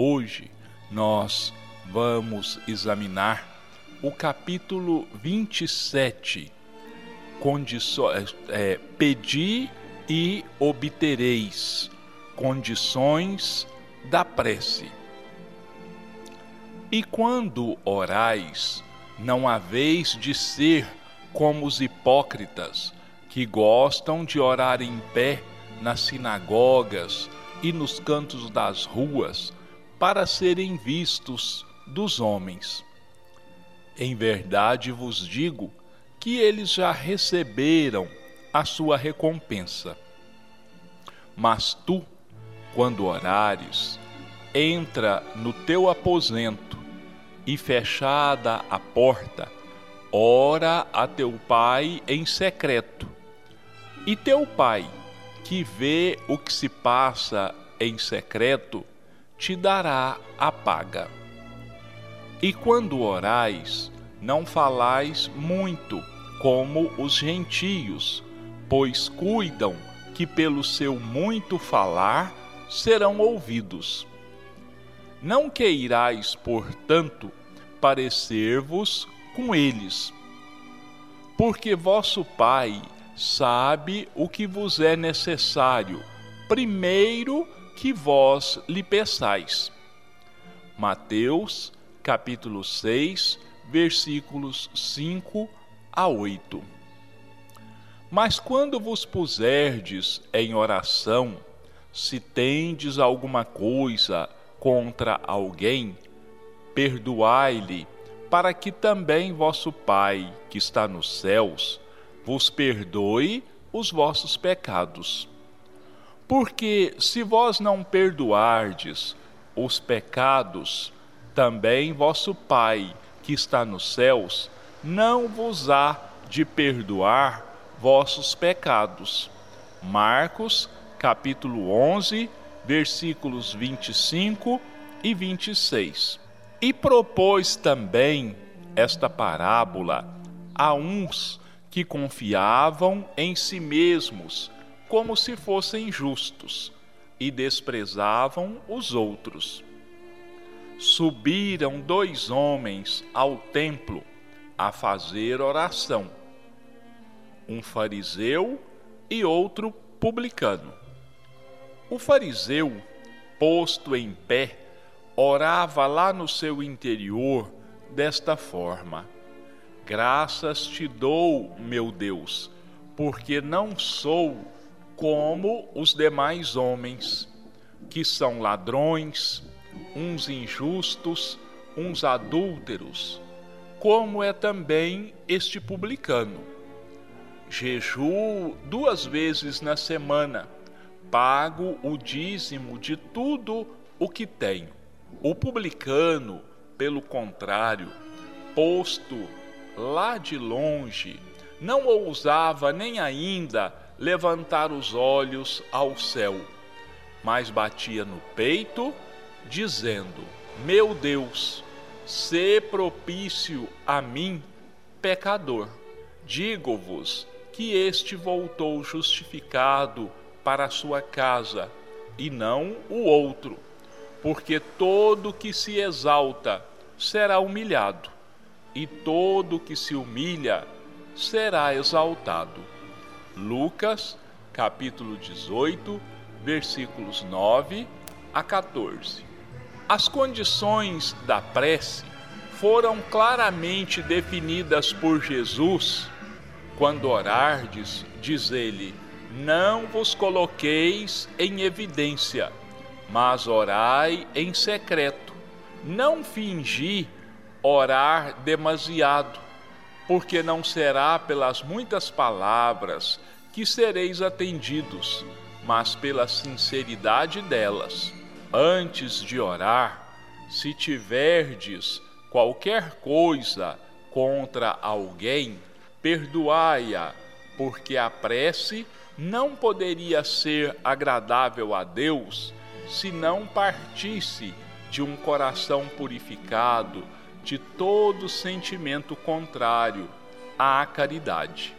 Hoje nós vamos examinar o capítulo 27, condições, é, Pedi e obtereis, condições da prece. E quando orais, não haveis de ser como os hipócritas, que gostam de orar em pé nas sinagogas e nos cantos das ruas, para serem vistos dos homens. Em verdade vos digo que eles já receberam a sua recompensa. Mas tu, quando orares, entra no teu aposento e fechada a porta, ora a teu pai em secreto. E teu pai, que vê o que se passa em secreto, te dará a paga. E quando orais, não falais muito, como os gentios, pois cuidam que pelo seu muito falar serão ouvidos. Não queirais, portanto, parecer-vos com eles. Porque vosso Pai sabe o que vos é necessário, primeiro que vós lhe peçais. Mateus, capítulo 6, versículos 5 a 8. Mas quando vos puserdes em oração, se tendes alguma coisa contra alguém, perdoai-lhe, para que também vosso Pai, que está nos céus, vos perdoe os vossos pecados. Porque se vós não perdoardes os pecados, também vosso Pai, que está nos céus, não vos há de perdoar vossos pecados. Marcos, capítulo 11, versículos 25 e 26. E propôs também esta parábola a uns que confiavam em si mesmos como se fossem justos e desprezavam os outros. Subiram dois homens ao templo a fazer oração, um fariseu e outro publicano. O fariseu, posto em pé, orava lá no seu interior desta forma: Graças te dou, meu Deus, porque não sou como os demais homens, que são ladrões, uns injustos, uns adúlteros, como é também este publicano. Jejuo duas vezes na semana, pago o dízimo de tudo o que tenho. O publicano, pelo contrário, posto lá de longe, não ousava nem ainda levantar os olhos ao céu, mas batia no peito, dizendo: Meu Deus, sê propício a mim, pecador. Digo-vos que este voltou justificado para a sua casa, e não o outro porque todo que se exalta será humilhado, e todo que se humilha será exaltado. Lucas, capítulo 18, versículos 9 a 14. As condições da prece foram claramente definidas por Jesus. Quando orardes, diz ele: Não vos coloqueis em evidência mas orai em secreto. Não fingi orar demasiado, porque não será pelas muitas palavras que sereis atendidos, mas pela sinceridade delas. Antes de orar, se tiverdes qualquer coisa contra alguém, perdoai-a, porque a prece não poderia ser agradável a Deus se não partisse de um coração purificado de todo sentimento contrário à caridade.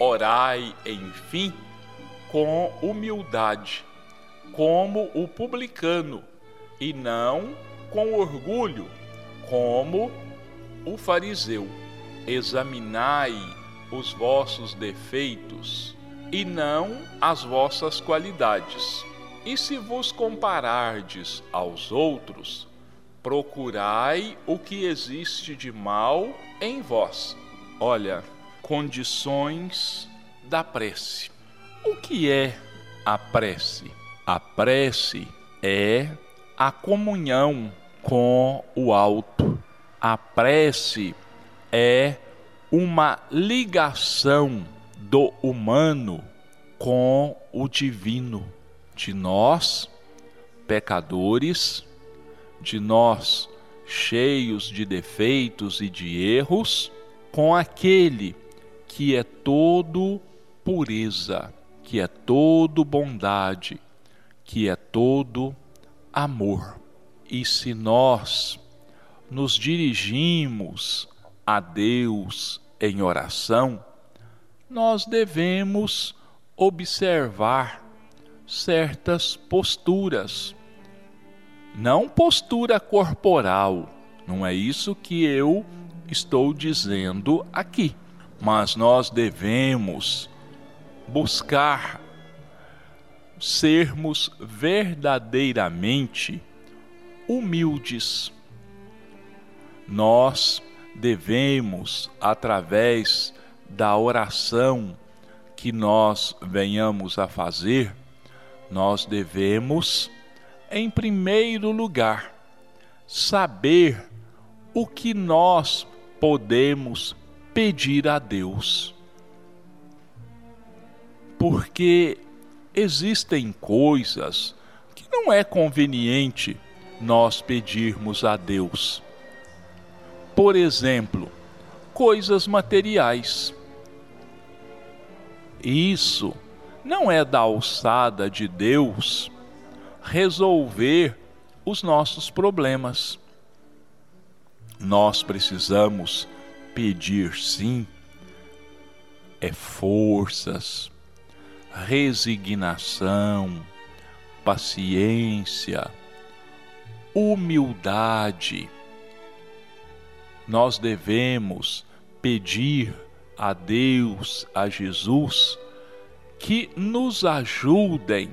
Orai, enfim, com humildade, como o publicano e não com orgulho, como o fariseu. Examinai os vossos defeitos e não as vossas qualidades. E se vos comparardes aos outros, procurai o que existe de mal em vós. Olha, condições da prece. O que é a prece? A prece é a comunhão com o alto. A prece é uma ligação do humano com o divino, de nós, pecadores, de nós, cheios de defeitos e de erros, com aquele que é todo pureza, que é todo bondade, que é todo amor. E se nós nos dirigimos a Deus em oração, nós devemos observar certas posturas. Não postura corporal, não é isso que eu estou dizendo aqui, mas nós devemos buscar sermos verdadeiramente humildes. Nós devemos, através da oração que nós venhamos a fazer, nós devemos, em primeiro lugar, saber o que nós podemos pedir a Deus. Porque existem coisas que não é conveniente nós pedirmos a Deus. Por exemplo, coisas materiais. Isso não é da alçada de Deus resolver os nossos problemas. Nós precisamos pedir sim é forças, resignação, paciência, humildade. Nós devemos pedir a Deus, a Jesus, que nos ajudem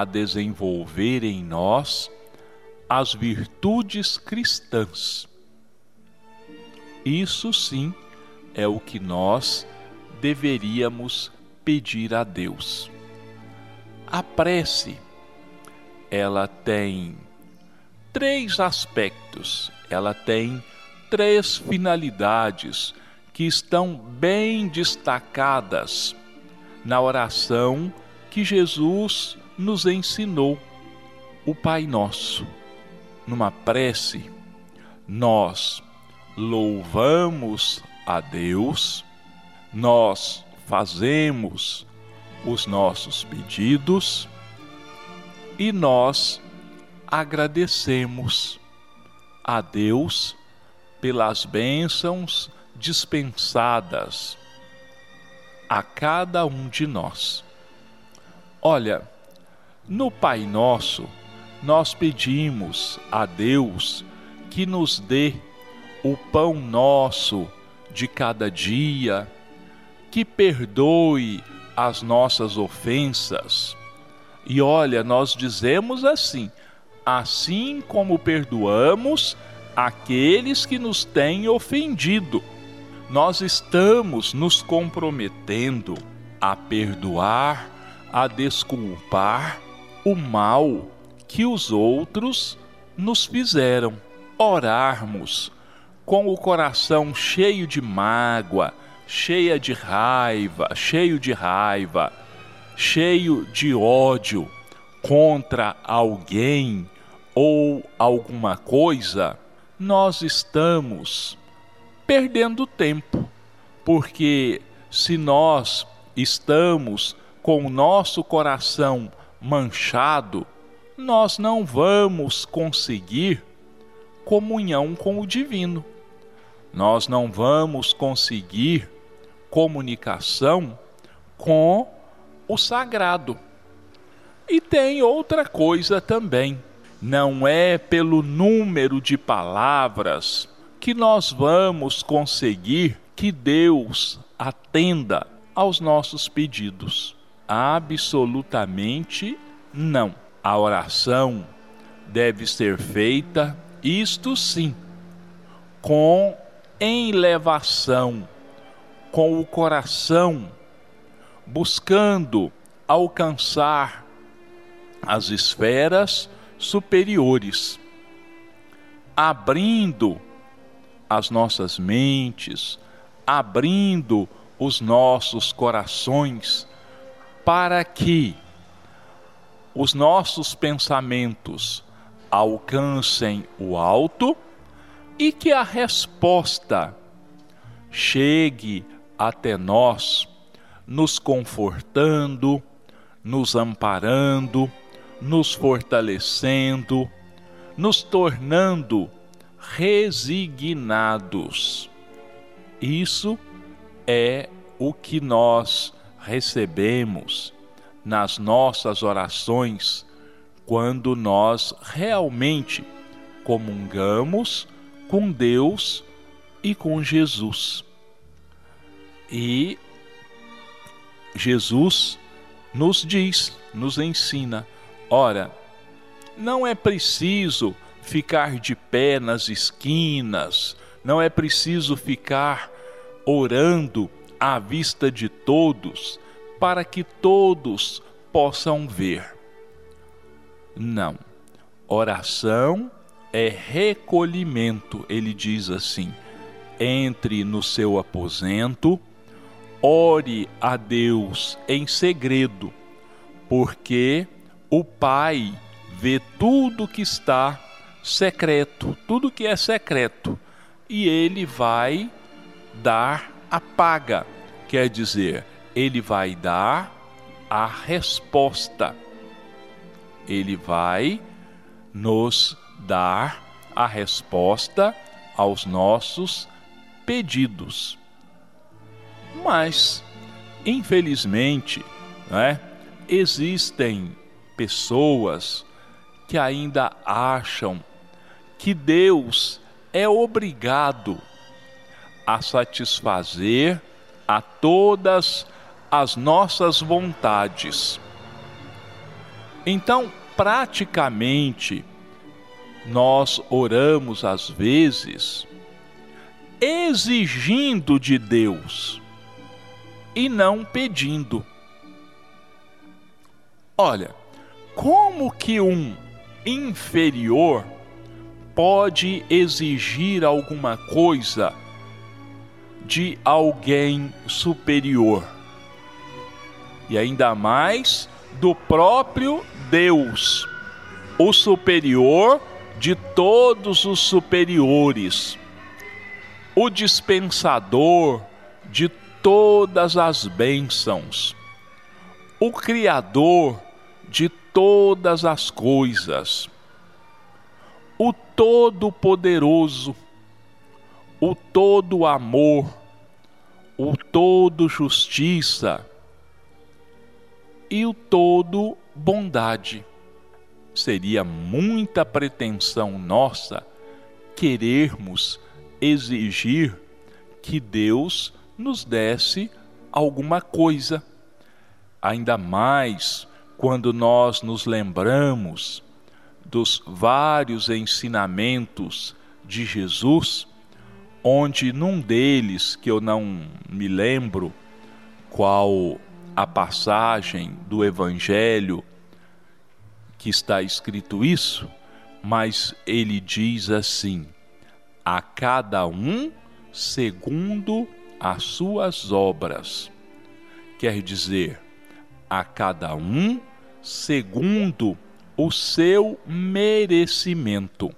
a desenvolver em nós as virtudes cristãs. Isso sim é o que nós deveríamos pedir a Deus. A prece, ela tem três aspectos, ela tem três finalidades que estão bem destacadas na oração que Jesus nos ensinou, o Pai Nosso. Numa prece, nós louvamos a Deus, nós fazemos os nossos pedidos e nós agradecemos a Deus pelas bênçãos dispensadas a cada um de nós. Olha, no Pai Nosso, nós pedimos a Deus que nos dê o pão nosso de cada dia, que perdoe as nossas ofensas. E olha, nós dizemos assim: assim como perdoamos aqueles que nos têm ofendido. Nós estamos nos comprometendo a perdoar, a desculpar o mal que os outros nos fizeram. Orarmos com o coração cheio de mágoa, cheia de raiva, cheio de raiva, cheio de ódio contra alguém ou alguma coisa, nós estamos perdendo tempo, porque se nós estamos com o nosso coração manchado, nós não vamos conseguir comunhão com o divino nós não vamos conseguir comunicação com o sagrado. E tem outra coisa também. não é pelo número de palavras que nós vamos conseguir que Deus atenda aos nossos pedidos. Absolutamente não. A oração deve ser feita, isto sim, com elevação, com o coração buscando alcançar as esferas superiores, abrindo as nossas mentes, abrindo os nossos corações para que os nossos pensamentos alcancem o alto e que a resposta chegue até nós, nos confortando, nos amparando, nos fortalecendo, nos tornando resignados. Isso é o que nós recebemos nas nossas orações quando nós realmente comungamos com Deus e com Jesus. E Jesus nos diz, nos ensina: ora, não é preciso ficar de pé nas esquinas, não é preciso ficar orando à vista de todos, para que todos possam ver. Não. Oração é recolhimento, ele diz assim. Entre no seu aposento, ore a Deus em segredo, porque o Pai vê tudo que está secreto, tudo que é secreto, e ele vai dar a paga, quer dizer, ele vai dar a resposta. Ele vai nos dar a resposta aos nossos pedidos. Mas, infelizmente, né, existem pessoas que ainda acham que Deus é obrigado a satisfazer a todas as nossas vontades. Então, praticamente, nós oramos às vezes exigindo de Deus e não pedindo. Olha, como que um inferior pode exigir alguma coisa de alguém superior? E ainda mais do próprio Deus, o superior de todos os superiores, o dispensador de todas as bênçãos, o Criador de todas as coisas, o Todo-Poderoso, o Todo Amor, o Todo Justiça e o Todo Bondade. Seria muita pretensão nossa querermos exigir que Deus nos desse alguma coisa. Ainda mais quando nós nos lembramos dos vários ensinamentos de Jesus, onde num deles, que eu não me lembro qual a passagem do Evangelho que está escrito isso, mas ele diz assim: a cada um segundo as suas obras. Quer dizer, a cada um segundo o seu merecimento.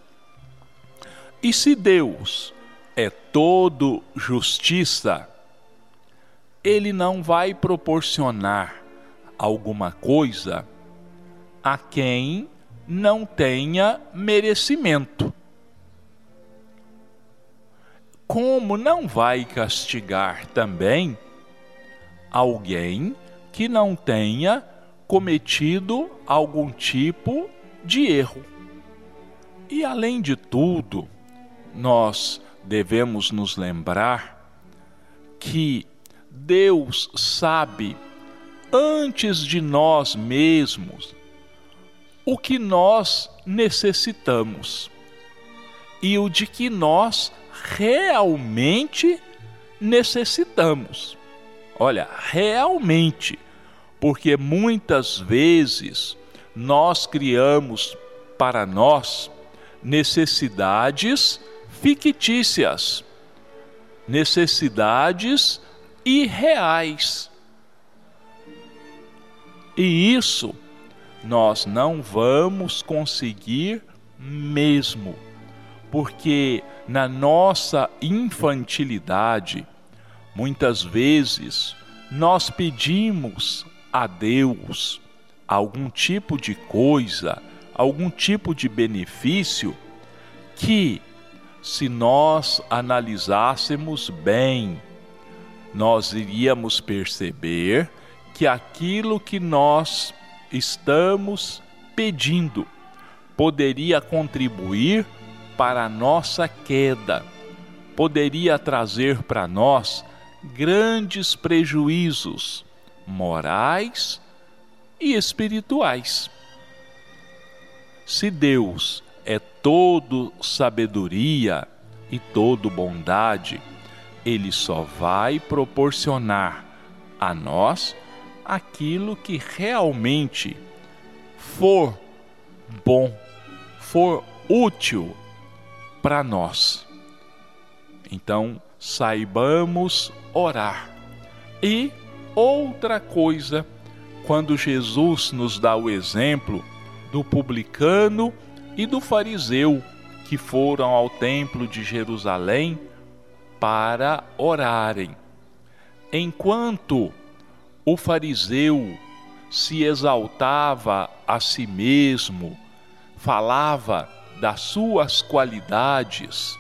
E se Deus é todo justiça, ele não vai proporcionar alguma coisa a quem não tenha merecimento como não vai castigar também alguém que não tenha cometido algum tipo de erro. E além de tudo, nós devemos nos lembrar que Deus sabe antes de nós mesmos o que nós necessitamos e o de que nós realmente necessitamos. Olha, realmente, porque muitas vezes nós criamos para nós necessidades fictícias, necessidades irreais. E isso nós não vamos conseguir mesmo, porque na nossa infantilidade, muitas vezes nós pedimos a Deus algum tipo de coisa, algum tipo de benefício que, se nós analisássemos bem, nós iríamos perceber que aquilo que nós estamos pedindo poderia contribuir para a nossa queda, poderia trazer para nós grandes prejuízos morais e espirituais. Se Deus todo sabedoria e todo bondade, ele só vai proporcionar a nós aquilo que realmente for bom, for útil para nós. Então, saibamos orar. E outra coisa, quando Jesus nos dá o exemplo do publicano e do fariseu que foram ao templo de Jerusalém para orarem. Enquanto o fariseu se exaltava a si mesmo, falava das suas qualidades,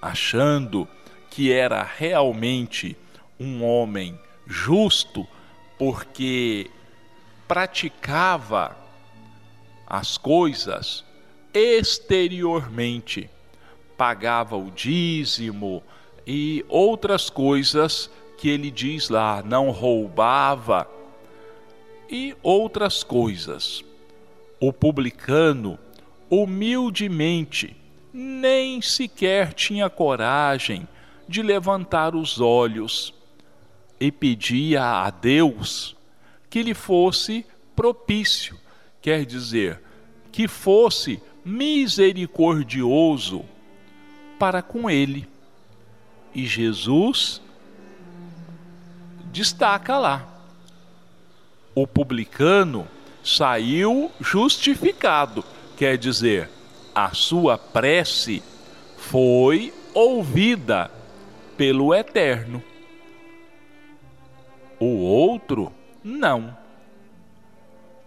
achando que era realmente um homem justo, porque praticava as coisas exteriormente, pagava o dízimo e outras coisas que ele diz lá, não roubava e outras coisas. O publicano, humildemente, nem sequer tinha coragem de levantar os olhos e pedia a Deus que lhe fosse propício, quer dizer, que fosse misericordioso para com ele. E Jesus destaca lá. O publicano saiu justificado, quer dizer, a sua prece foi ouvida pelo Eterno. O outro, não.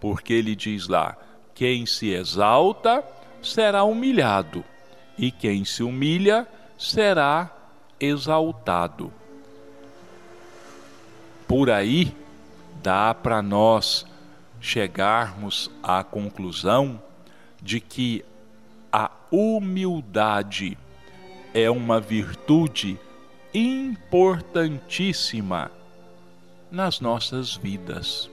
Porque ele diz lá: quem se exalta será humilhado, e quem se humilha será exaltado por aí dá para nós chegarmos à conclusão de que a humildade é uma virtude importantíssima nas nossas vidas.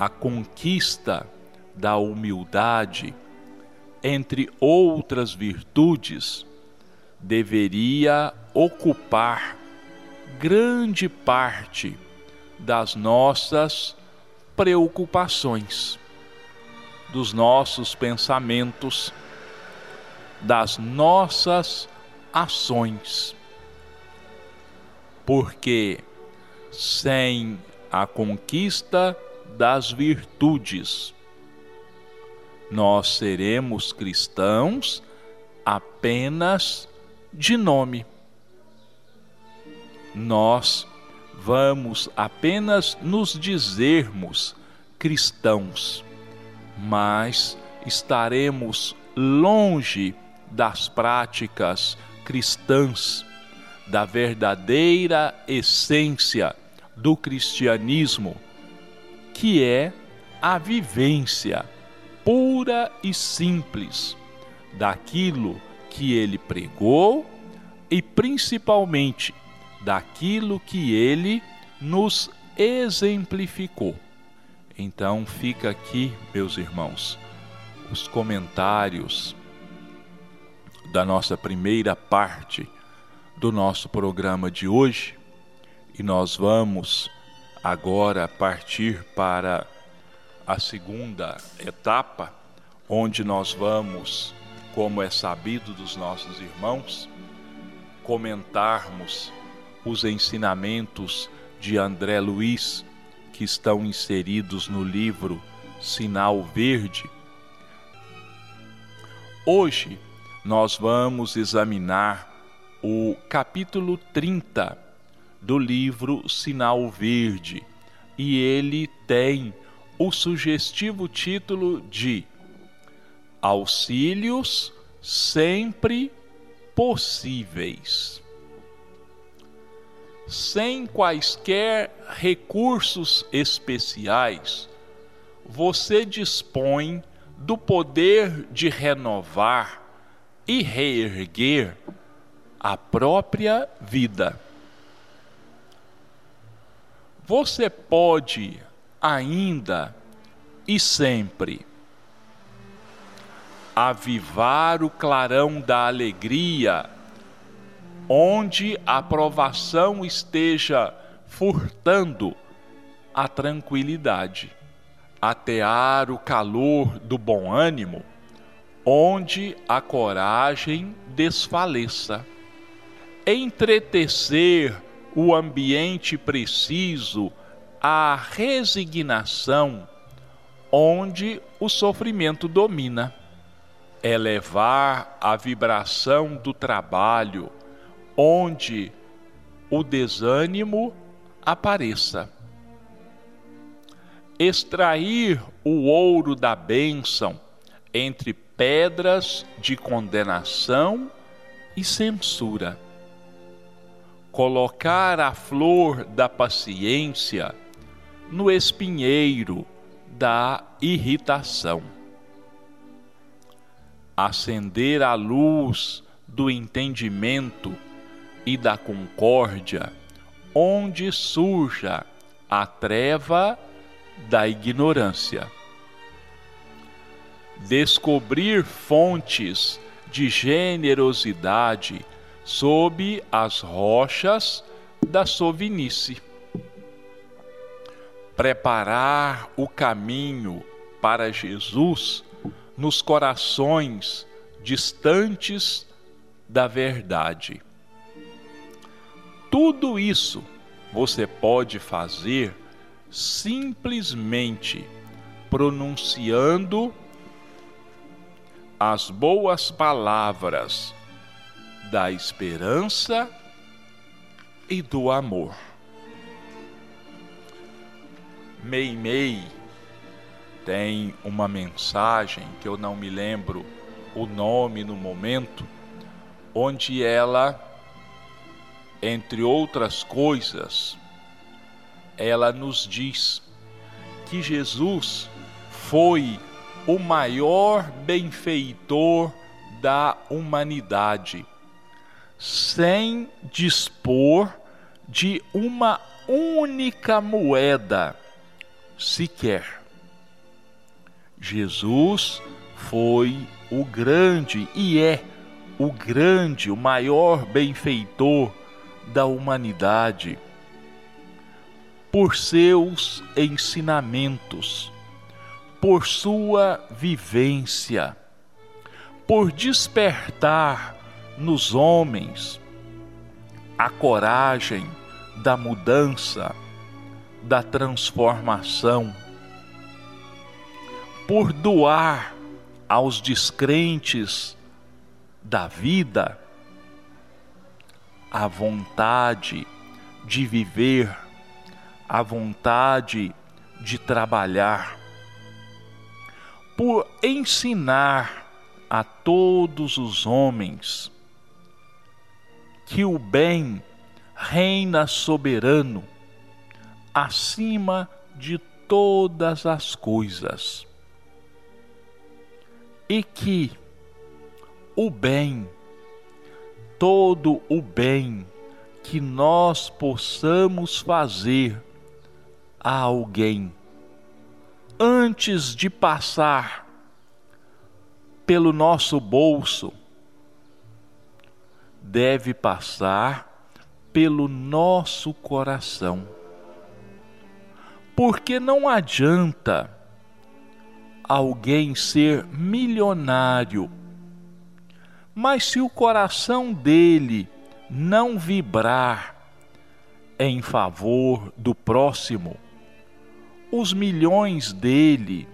A conquista da humildade, entre outras virtudes, deveria ocupar grande parte das nossas preocupações, dos nossos pensamentos, das nossas ações. Porque sem a conquista das virtudes, nós seremos cristãos apenas de nome. Nós vamos apenas nos dizermos cristãos, mas estaremos longe das práticas cristãs, da verdadeira essência do cristianismo, que é a vivência pura e simples daquilo que ele pregou e principalmente daquilo que ele nos exemplificou. Então fica aqui, meus irmãos, os comentários da nossa primeira parte do nosso programa de hoje e nós vamos agora partir para a segunda etapa, onde nós vamos, como é sabido dos nossos irmãos, comentarmos os ensinamentos de André Luiz que estão inseridos no livro Sinal Verde. Hoje nós vamos examinar o capítulo 30 do livro Sinal Verde e ele tem o sugestivo título de Auxílios sempre possíveis. Sem quaisquer recursos especiais, você dispõe do poder de renovar e reerguer a própria vida. Você pode ainda e sempre avivar o clarão da alegria, onde a provação esteja furtando a tranquilidade, atear o calor do bom ânimo, onde a coragem desfaleça, entretecer o ambiente preciso à resignação, onde o sofrimento domina, elevar a vibração do trabalho, onde o desânimo apareça. Extrair o ouro da bênção entre pedras de condenação e censura colocar a flor da paciência no espinheiro da irritação, acender a luz do entendimento e da concórdia, onde surja a treva da ignorância. Descobrir fontes de generosidade sob as rochas da sovinice. Preparar o caminho para Jesus nos corações distantes da verdade. Tudo isso você pode fazer simplesmente pronunciando as boas palavras da esperança e do amor. Meimei tem uma mensagem que eu não me lembro o nome no momento, onde ela, entre outras coisas, ela nos diz que Jesus foi o maior benfeitor da humanidade sem dispor de uma única moeda sequer. Jesus foi o grande e é o grande, o maior benfeitor da humanidade por seus ensinamentos, por sua vivência, por despertar nos homens a coragem da mudança, da transformação, por doar aos descrentes da vida a vontade de viver, a vontade de trabalhar, por ensinar a todos os homens que o bem reina soberano acima de todas as coisas. e que o bem, todo o bem que nós possamos fazer a alguém antes de passar pelo nosso bolso, deve passar pelo nosso coração. Porque não adianta alguém ser milionário, mas se o coração dele não vibrar em favor do próximo, os milhões dele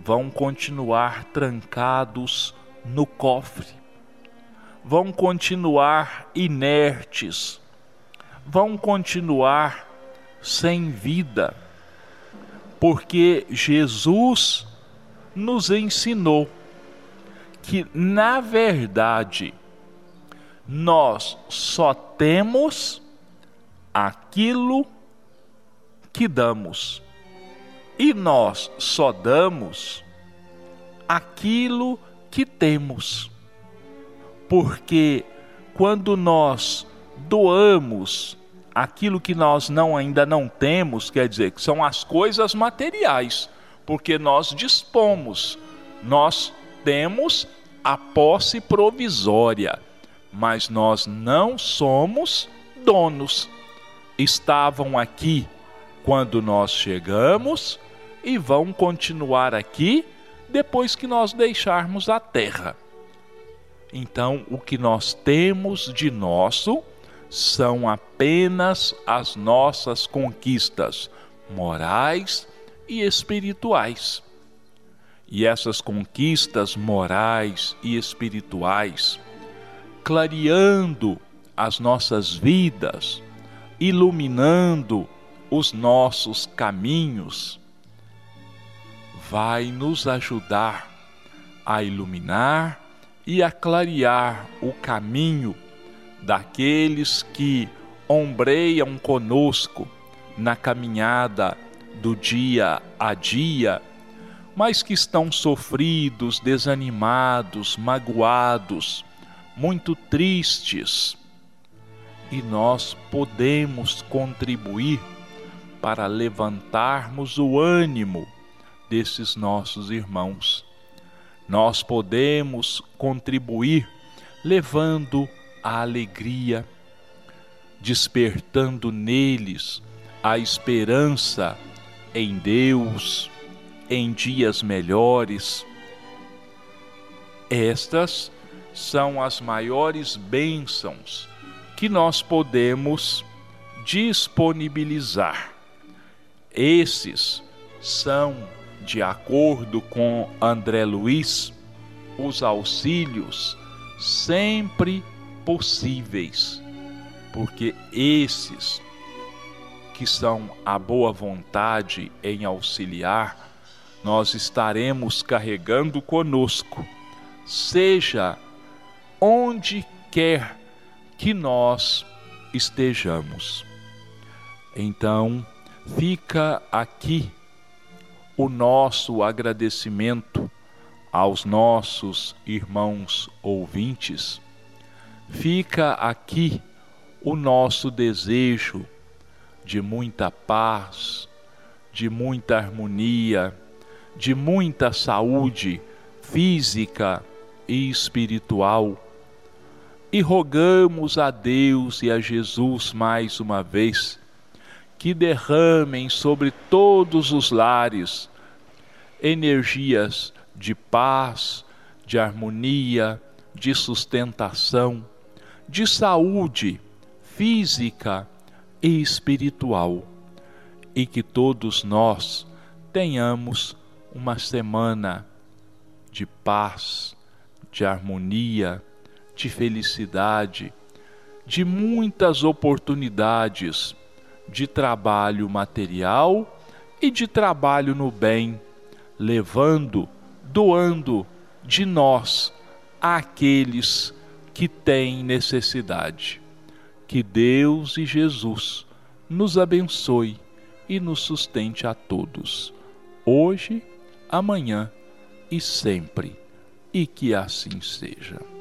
vão continuar trancados no cofre, vão continuar inertes, vão continuar sem vida, porque Jesus nos ensinou que, na verdade, nós só temos aquilo que damos. E nós só damos aquilo que temos. Porque quando nós doamos aquilo que nós não ainda não temos, quer dizer, que são as coisas materiais, porque nós dispomos, nós temos a posse provisória, mas nós não somos donos. Estavam aqui quando nós chegamos e vão continuar aqui depois que nós deixarmos a terra. Então, o que nós temos de nosso são apenas as nossas conquistas morais e espirituais. E essas conquistas morais e espirituais, clareando as nossas vidas, iluminando os nossos caminhos, vai nos ajudar a iluminar e a clarear o caminho daqueles que ombreiam conosco na caminhada do dia a dia, mas que estão sofridos, desanimados, magoados, muito tristes. E nós podemos contribuir para levantarmos o ânimo desses nossos irmãos. Nós podemos contribuir levando a alegria, despertando neles a esperança em Deus, em dias melhores. Estas são as maiores bênçãos que nós podemos disponibilizar. Esses são, de acordo com André Luiz, os auxílios sempre possíveis, porque esses que são a boa vontade em auxiliar, nós estaremos carregando conosco, seja onde quer que nós estejamos. Então, fica aqui o nosso agradecimento aos nossos irmãos ouvintes. Fica aqui o nosso desejo de muita paz, de muita harmonia, de muita saúde física e espiritual. E rogamos a Deus e a Jesus mais uma vez que derramem sobre todos os lares energias de paz, de harmonia, de sustentação, de saúde física e espiritual, e que todos nós tenhamos uma semana de paz, de harmonia, de felicidade, de muitas oportunidades de trabalho material e de trabalho no bem, levando, doando de nós àqueles que têm necessidade. Que Deus e Jesus nos abençoe e nos sustente a todos, hoje, amanhã e sempre. e que assim seja.